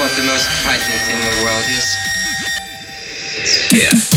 What the most frightening thing in the world is? It's.